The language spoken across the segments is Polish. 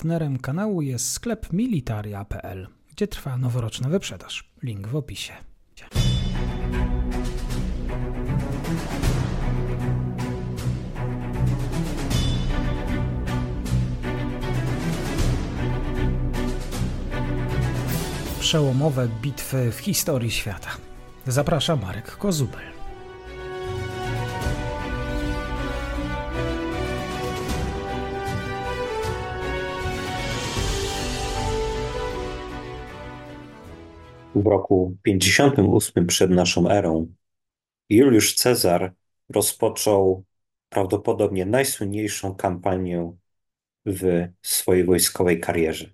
Partnerem kanału jest sklep militaria.pl, gdzie trwa noworoczna wyprzedaż. Link w opisie. Przełomowe bitwy w historii świata. Zaprasza Marek Kozubel. W roku 58 przed naszą erą Juliusz Cezar rozpoczął prawdopodobnie najsłynniejszą kampanię w swojej wojskowej karierze.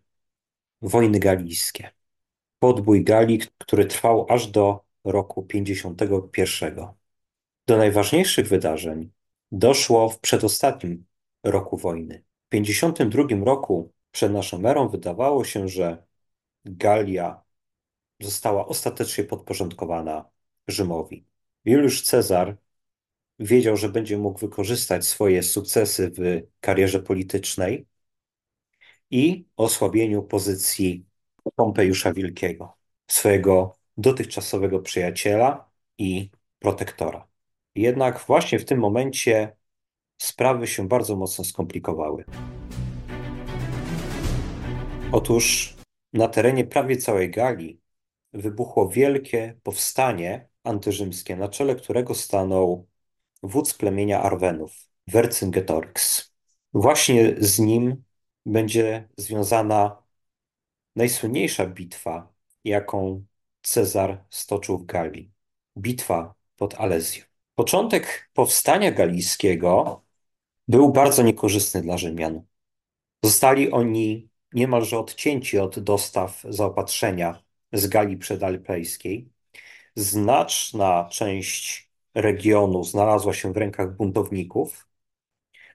Wojny galijskie. Podbój Galii, który trwał aż do roku 51. Do najważniejszych wydarzeń doszło w przedostatnim roku wojny. W 52 roku przed naszą erą wydawało się, że Galia została ostatecznie podporządkowana Rzymowi. Juliusz Cezar wiedział, że będzie mógł wykorzystać swoje sukcesy w karierze politycznej i osłabieniu pozycji Pompejusza Wielkiego, swojego dotychczasowego przyjaciela i protektora. Jednak właśnie w tym momencie sprawy się bardzo mocno skomplikowały. Otóż na terenie prawie całej Galii wybuchło wielkie powstanie antyrzymskie, na czele którego stanął wódz plemienia Arwenów, Vercingetorix. Właśnie z nim będzie związana najsłynniejsza bitwa, jaką Cezar stoczył w Galii. Bitwa pod Alezją. Początek powstania galijskiego był bardzo niekorzystny dla Rzymian. Zostali oni niemalże odcięci od dostaw zaopatrzenia z Galii Przedalpejskiej. Znaczna część regionu znalazła się w rękach buntowników,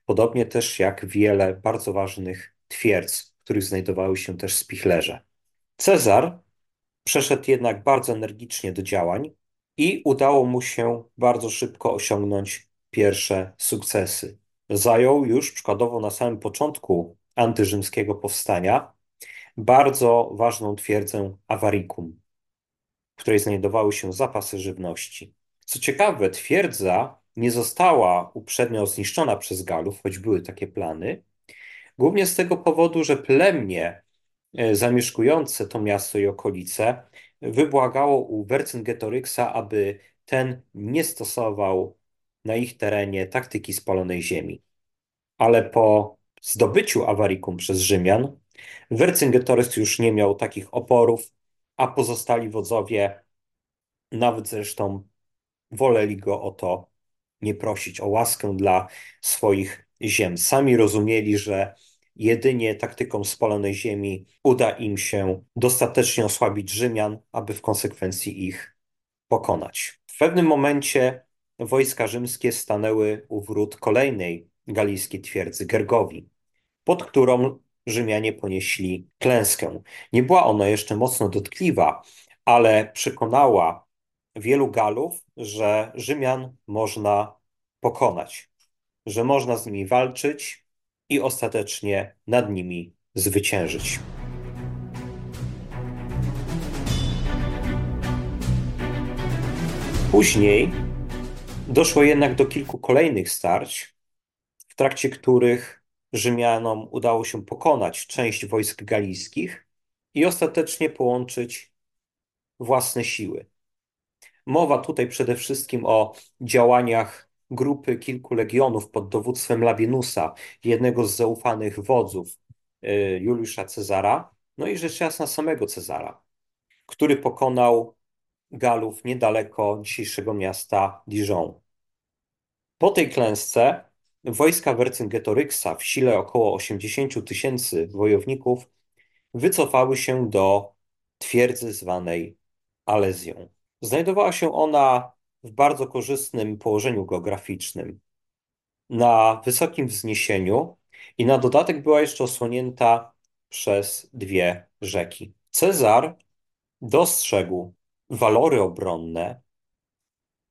podobnie też jak wiele bardzo ważnych twierdz, w których znajdowały się też spichlerze. Cezar przeszedł jednak bardzo energicznie do działań i udało mu się bardzo szybko osiągnąć pierwsze sukcesy. Zajął już przykładowo na samym początku antyrzymskiego powstania bardzo ważną twierdzę Avaricum, w której znajdowały się zapasy żywności. Co ciekawe, twierdza nie została uprzednio zniszczona przez Galów, choć były takie plany, głównie z tego powodu, że plemię e, zamieszkujące to miasto i okolice wybłagało u Vercingetoryksa, aby ten nie stosował na ich terenie taktyki spalonej ziemi. Ale po zdobyciu Avaricum przez Rzymian, Vercingetorix już nie miał takich oporów, a pozostali wodzowie nawet zresztą woleli go o to nie prosić, o łaskę dla swoich ziem. Sami rozumieli, że jedynie taktyką spalonej ziemi uda im się dostatecznie osłabić Rzymian, aby w konsekwencji ich pokonać. W pewnym momencie wojska rzymskie stanęły u wrót kolejnej galijskiej twierdzy, Gergowi, pod którą Rzymianie ponieśli klęskę. Nie była ona jeszcze mocno dotkliwa, ale przekonała wielu Galów, że Rzymian można pokonać, że można z nimi walczyć i ostatecznie nad nimi zwyciężyć. Później doszło jednak do kilku kolejnych starć, w trakcie których Rzymianom udało się pokonać część wojsk galijskich i ostatecznie połączyć własne siły. Mowa tutaj przede wszystkim o działaniach grupy kilku legionów pod dowództwem Labinusa, jednego z zaufanych wodzów y, Juliusza Cezara, no i rzecz jasna samego Cezara, który pokonał Galów niedaleko dzisiejszego miasta Dijon. Po tej klęsce Wojska Vercingetoryksa w sile około 80 tysięcy wojowników wycofały się do twierdzy zwanej Alezją. Znajdowała się ona w bardzo korzystnym położeniu geograficznym, na wysokim wzniesieniu i na dodatek była jeszcze osłonięta przez dwie rzeki. Cezar dostrzegł walory obronne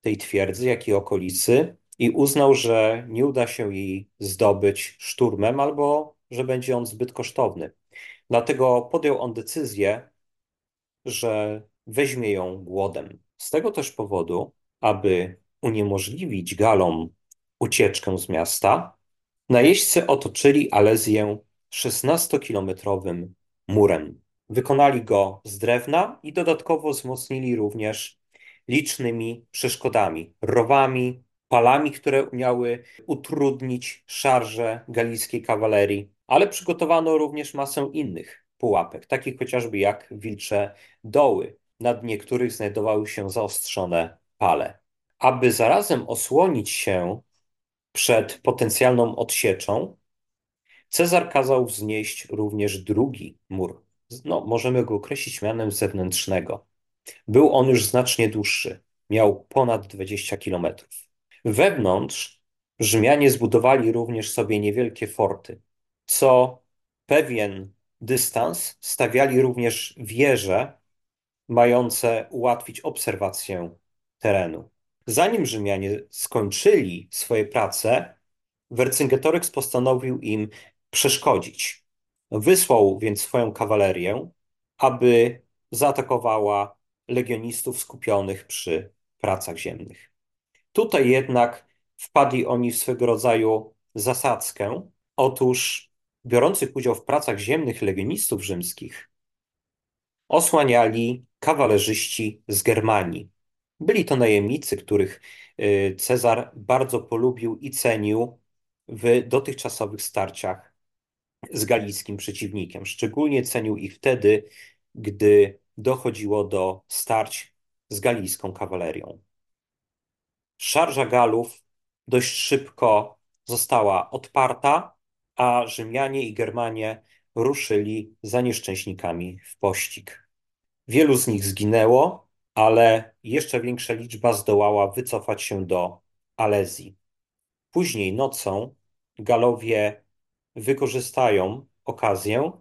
tej twierdzy, jak i okolicy i uznał, że nie uda się jej zdobyć szturmem albo że będzie on zbyt kosztowny. Dlatego podjął on decyzję, że weźmie ją głodem. Z tego też powodu, aby uniemożliwić Galom ucieczkę z miasta, najeźdźcy otoczyli Alezję 16-kilometrowym murem. Wykonali go z drewna i dodatkowo wzmocnili również licznymi przeszkodami, rowami, palami, które miały utrudnić szarże galickiej kawalerii, ale przygotowano również masę innych pułapek, takich chociażby jak wilcze doły, na dnie których znajdowały się zaostrzone pale. Aby zarazem osłonić się przed potencjalną odsieczą, Cezar kazał wznieść również drugi mur. No, możemy go określić mianem zewnętrznego. Był on już znacznie dłuższy, miał ponad 20 kilometrów. Wewnątrz Rzymianie zbudowali również sobie niewielkie forty, co pewien dystans stawiali również wieże mające ułatwić obserwację terenu. Zanim Rzymianie skończyli swoje prace, Vercingetorix postanowił im przeszkodzić. Wysłał więc swoją kawalerię, aby zaatakowała legionistów skupionych przy pracach ziemnych. Tutaj jednak wpadli oni w swego rodzaju zasadzkę. Otóż biorących udział w pracach ziemnych legionistów rzymskich osłaniali kawalerzyści z Germanii. Byli to najemnicy, których y, Cezar bardzo polubił i cenił w dotychczasowych starciach z galickim przeciwnikiem. Szczególnie cenił ich wtedy, gdy dochodziło do starć z galijską kawalerią. Szarża Galów dość szybko została odparta, a Rzymianie i Germanie ruszyli za nieszczęśnikami w pościg. Wielu z nich zginęło, ale jeszcze większa liczba zdołała wycofać się do Alezji. Później nocą Galowie wykorzystają okazję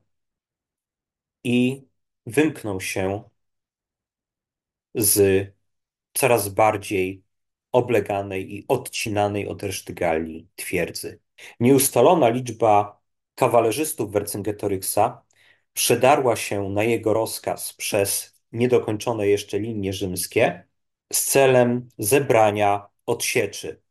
i wymkną się z coraz bardziej obleganej i odcinanej od reszty Galii twierdzy. Nieustalona liczba kawalerzystów Vercingetorixa przedarła się na jego rozkaz przez niedokończone jeszcze linie rzymskie z celem zebrania odsieczy.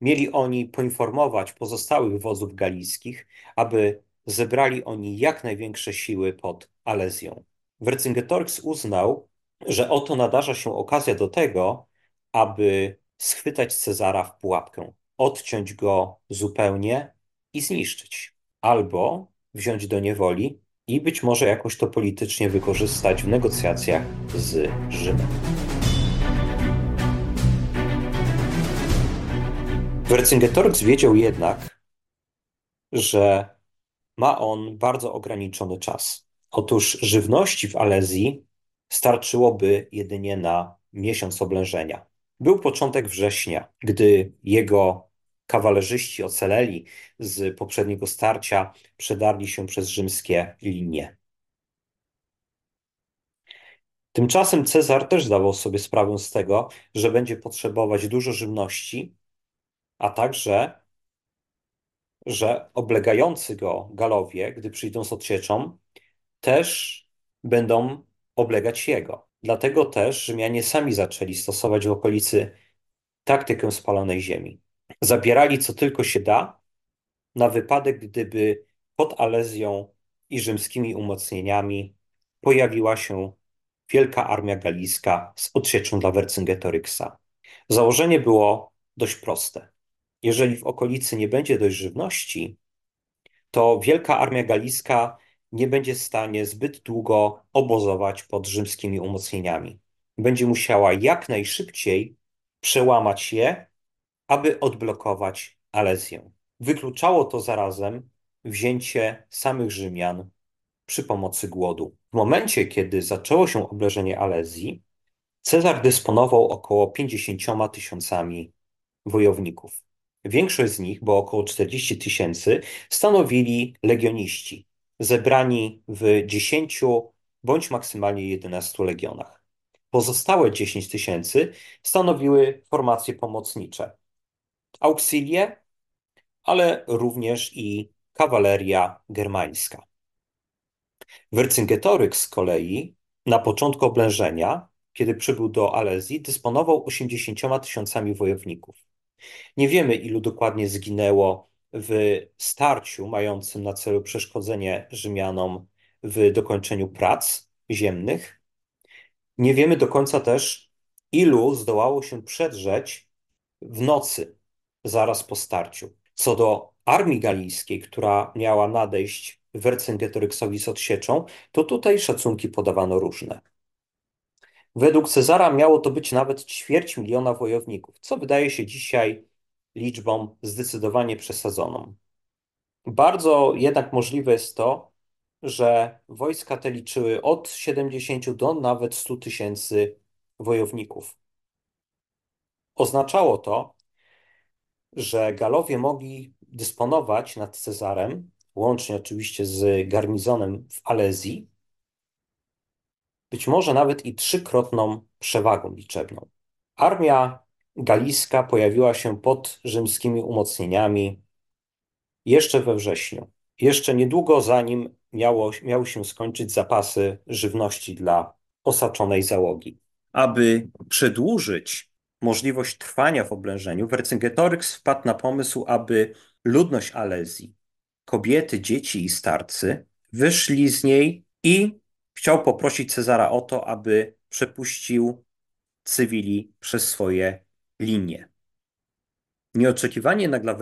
Mieli oni poinformować pozostałych wodzów galickich, aby zebrali oni jak największe siły pod Alezją. Vercingetorix uznał, że oto nadarza się okazja do tego, aby schwytać Cezara w pułapkę, odciąć go zupełnie i zniszczyć, albo wziąć do niewoli i być może jakoś to politycznie wykorzystać w negocjacjach z Rzymem. Vercingetorix wiedział jednak, że ma on bardzo ograniczony czas. Otóż żywności w Alezji starczyłoby jedynie na miesiąc oblężenia. Był początek września, gdy jego kawalerzyści ocaleli z poprzedniego starcia, przedarli się przez rzymskie linie. Tymczasem Cezar też zdawał sobie sprawę z tego, że będzie potrzebować dużo żywności, a także, że oblegający go Galowie, gdy przyjdą z odsieczą, też będą oblegać jego. Dlatego też Rzymianie sami zaczęli stosować w okolicy taktykę spalonej ziemi. Zabierali co tylko się da, na wypadek, gdyby pod Alezją i rzymskimi umocnieniami pojawiła się wielka armia galijska z odsieczą dla Vercingetorixa. Założenie było dość proste. Jeżeli w okolicy nie będzie dość żywności, to wielka armia galijska nie będzie w stanie zbyt długo obozować pod rzymskimi umocnieniami. Będzie musiała jak najszybciej przełamać je, aby odblokować Alezję. Wykluczało to zarazem wzięcie samych Rzymian przy pomocy głodu. W momencie, kiedy zaczęło się obleżenie Alezji, Cezar dysponował około 50 tysiącami wojowników. Większość z nich, bo około 40 tysięcy, stanowili legioniści, zebrani w 10 bądź maksymalnie 11 legionach. Pozostałe 10 tysięcy stanowiły formacje pomocnicze, auxilie, ale również i kawaleria germańska. Wercingetorix z kolei na początku oblężenia, kiedy przybył do Alezji, dysponował 80 tysiącami wojowników. Nie wiemy, ilu dokładnie zginęło w starciu mającym na celu przeszkodzenie Rzymianom w dokończeniu prac ziemnych. Nie wiemy do końca też, ilu zdołało się przedrzeć w nocy zaraz po starciu. Co do armii galijskiej, która miała nadejść Wercingetorixowi z odsieczą, to tutaj szacunki podawano różne. Według Cezara miało to być nawet ćwierć miliona wojowników, co wydaje się dzisiaj liczbą zdecydowanie przesadzoną. Bardzo jednak możliwe jest to, że wojska te liczyły od 70 do nawet 100 tysięcy wojowników. Oznaczało to, że Galowie mogli dysponować nad Cezarem, łącznie oczywiście z garnizonem w Alezji, być może nawet i trzykrotną przewagą liczebną. Armia galijska pojawiła się pod rzymskimi umocnieniami jeszcze we wrześniu. Jeszcze niedługo zanim miało, miały się skończyć zapasy żywności dla osaczonej załogi. Aby przedłużyć możliwość trwania w oblężeniu, Wercingetorix wpadł na pomysł, aby ludność Alezji, kobiety, dzieci i starcy, wyszli z niej i chciał poprosić Cezara o to, aby przepuścił cywili przez swoje linie. Nieoczekiwanie jednak dla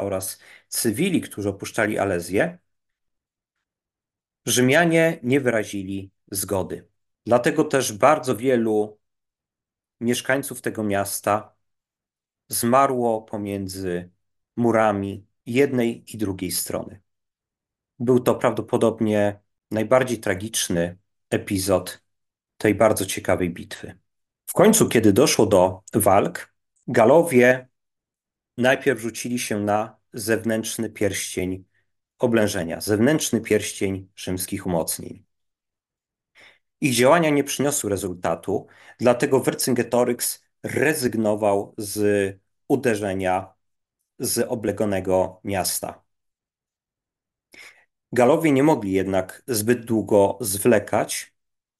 oraz cywili, którzy opuszczali Alezję, Rzymianie nie wyrazili zgody. Dlatego też bardzo wielu mieszkańców tego miasta zmarło pomiędzy murami jednej i drugiej strony. Był to prawdopodobnie najbardziej tragiczny epizod tej bardzo ciekawej bitwy. Końcu, kiedy doszło do walk, Galowie najpierw rzucili się na zewnętrzny pierścień oblężenia, zewnętrzny pierścień rzymskich umocnień. Ich działania nie przyniosły rezultatu, dlatego Vercingetorix rezygnował z uderzenia z oblegonego miasta. Galowie nie mogli jednak zbyt długo zwlekać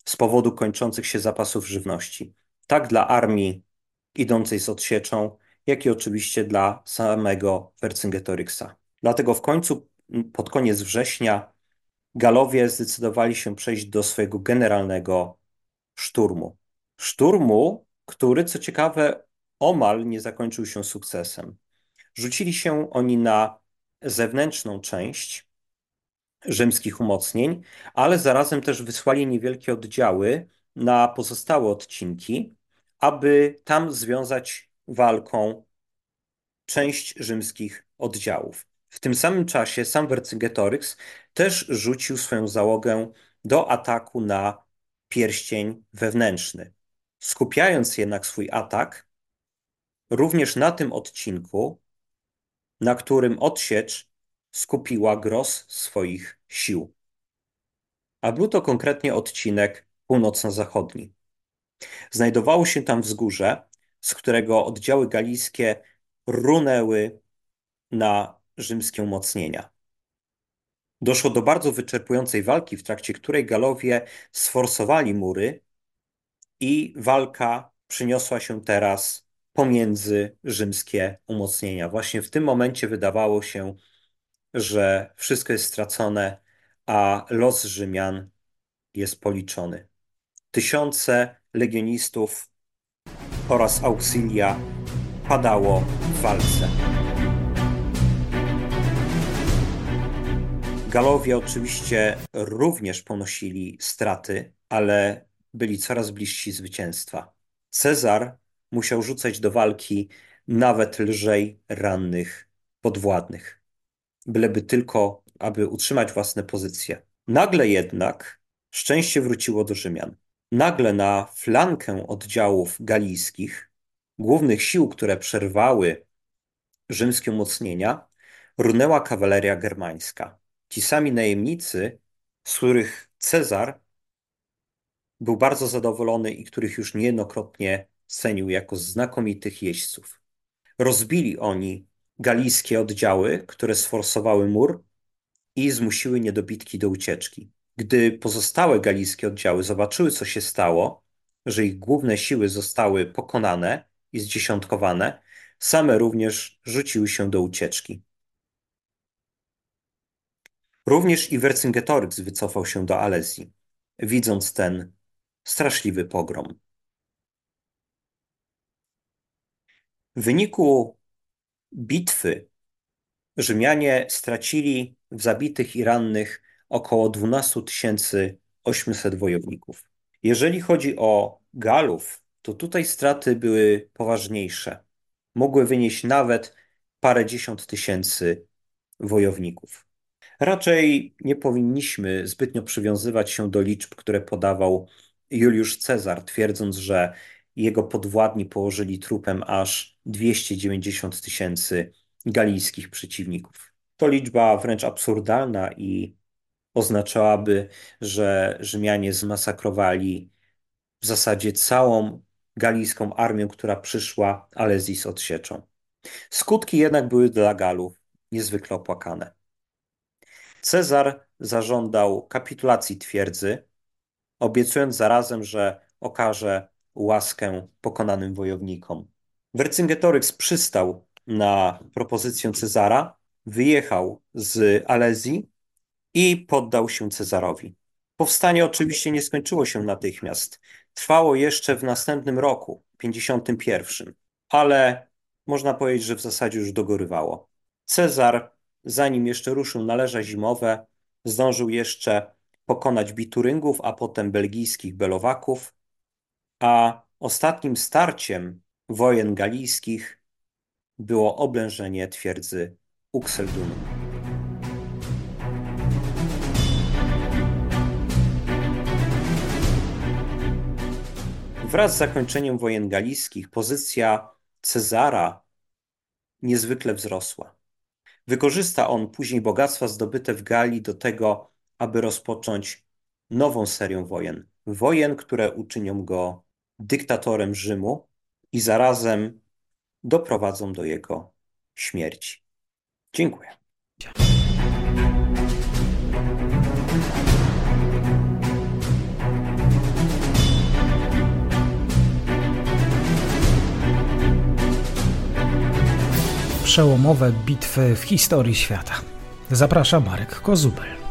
z powodu kończących się zapasów żywności. Tak dla armii idącej z odsieczą, jak i oczywiście dla samego Vercingetorixa. Dlatego w końcu, pod koniec września, Galowie zdecydowali się przejść do swojego generalnego szturmu. Szturmu, który, co ciekawe, omal nie zakończył się sukcesem. Rzucili się oni na zewnętrzną część rzymskich umocnień, ale zarazem też wysłali niewielkie oddziały na pozostałe odcinki, aby tam związać walką część rzymskich oddziałów. W tym samym czasie sam Vercingetorix też rzucił swoją załogę do ataku na pierścień wewnętrzny, skupiając jednak swój atak również na tym odcinku, na którym odsiecz skupiła gros swoich sił. A był to konkretnie odcinek północno-zachodni. Znajdowało się tam wzgórze, z którego oddziały galijskie runęły na rzymskie umocnienia. Doszło do bardzo wyczerpującej walki, w trakcie której Galowie sforsowali mury i walka przyniosła się teraz pomiędzy rzymskie umocnienia. Właśnie w tym momencie wydawało się, że wszystko jest stracone, a los Rzymian jest policzony. Tysiące legionistów oraz auxilia padało w walce. Galowie oczywiście również ponosili straty, ale byli coraz bliżsi zwycięstwa. Cezar musiał rzucać do walki nawet lżej rannych podwładnych, byleby tylko, aby utrzymać własne pozycje. Nagle jednak szczęście wróciło do Rzymian. Nagle na flankę oddziałów galijskich, głównych sił, które przerwały rzymskie umocnienia, runęła kawaleria germańska. Ci sami najemnicy, z których Cezar był bardzo zadowolony i których już niejednokrotnie cenił jako znakomitych jeźdźców. Rozbili oni galijskie oddziały, które sforsowały mur i zmusiły niedobitki do ucieczki. Gdy pozostałe galijskie oddziały zobaczyły, co się stało, że ich główne siły zostały pokonane i zdziesiątkowane, same również rzuciły się do ucieczki. Również i Wercingetorix wycofał się do Alezji, widząc ten straszliwy pogrom. W wyniku bitwy Rzymianie stracili w zabitych i rannych około 12 800 wojowników. Jeżeli chodzi o Galów, to tutaj straty były poważniejsze. Mogły wynieść nawet parę dziesiąt tysięcy wojowników. Raczej nie powinniśmy zbytnio przywiązywać się do liczb, które podawał Juliusz Cezar, twierdząc, że jego podwładni położyli trupem aż 290 tysięcy galijskich przeciwników. To liczba wręcz absurdalna i oznaczałaby, że Rzymianie zmasakrowali w zasadzie całą galijską armię, która przyszła Alezji z odsieczą. Skutki jednak były dla Galów niezwykle opłakane. Cezar zażądał kapitulacji twierdzy, obiecując zarazem, że okaże łaskę pokonanym wojownikom. Vercingetorix przystał na propozycję Cezara, wyjechał z Alezji i poddał się Cezarowi. Powstanie oczywiście nie skończyło się natychmiast. Trwało jeszcze w następnym roku, 51, ale można powiedzieć, że w zasadzie już dogorywało. Cezar, zanim jeszcze ruszył na leże zimowe, zdążył jeszcze pokonać Bituryngów, a potem belgijskich Belowaków, a ostatnim starciem wojen galijskich było oblężenie twierdzy Uxeldunum. Wraz z zakończeniem wojen galijskich pozycja Cezara niezwykle wzrosła. Wykorzysta on później bogactwa zdobyte w Galii do tego, aby rozpocząć nową serię wojen. Wojen, które uczynią go dyktatorem Rzymu i zarazem doprowadzą do jego śmierci. Dziękuję. Przełomowe bitwy w historii świata. Zaprasza Marek Kozubel.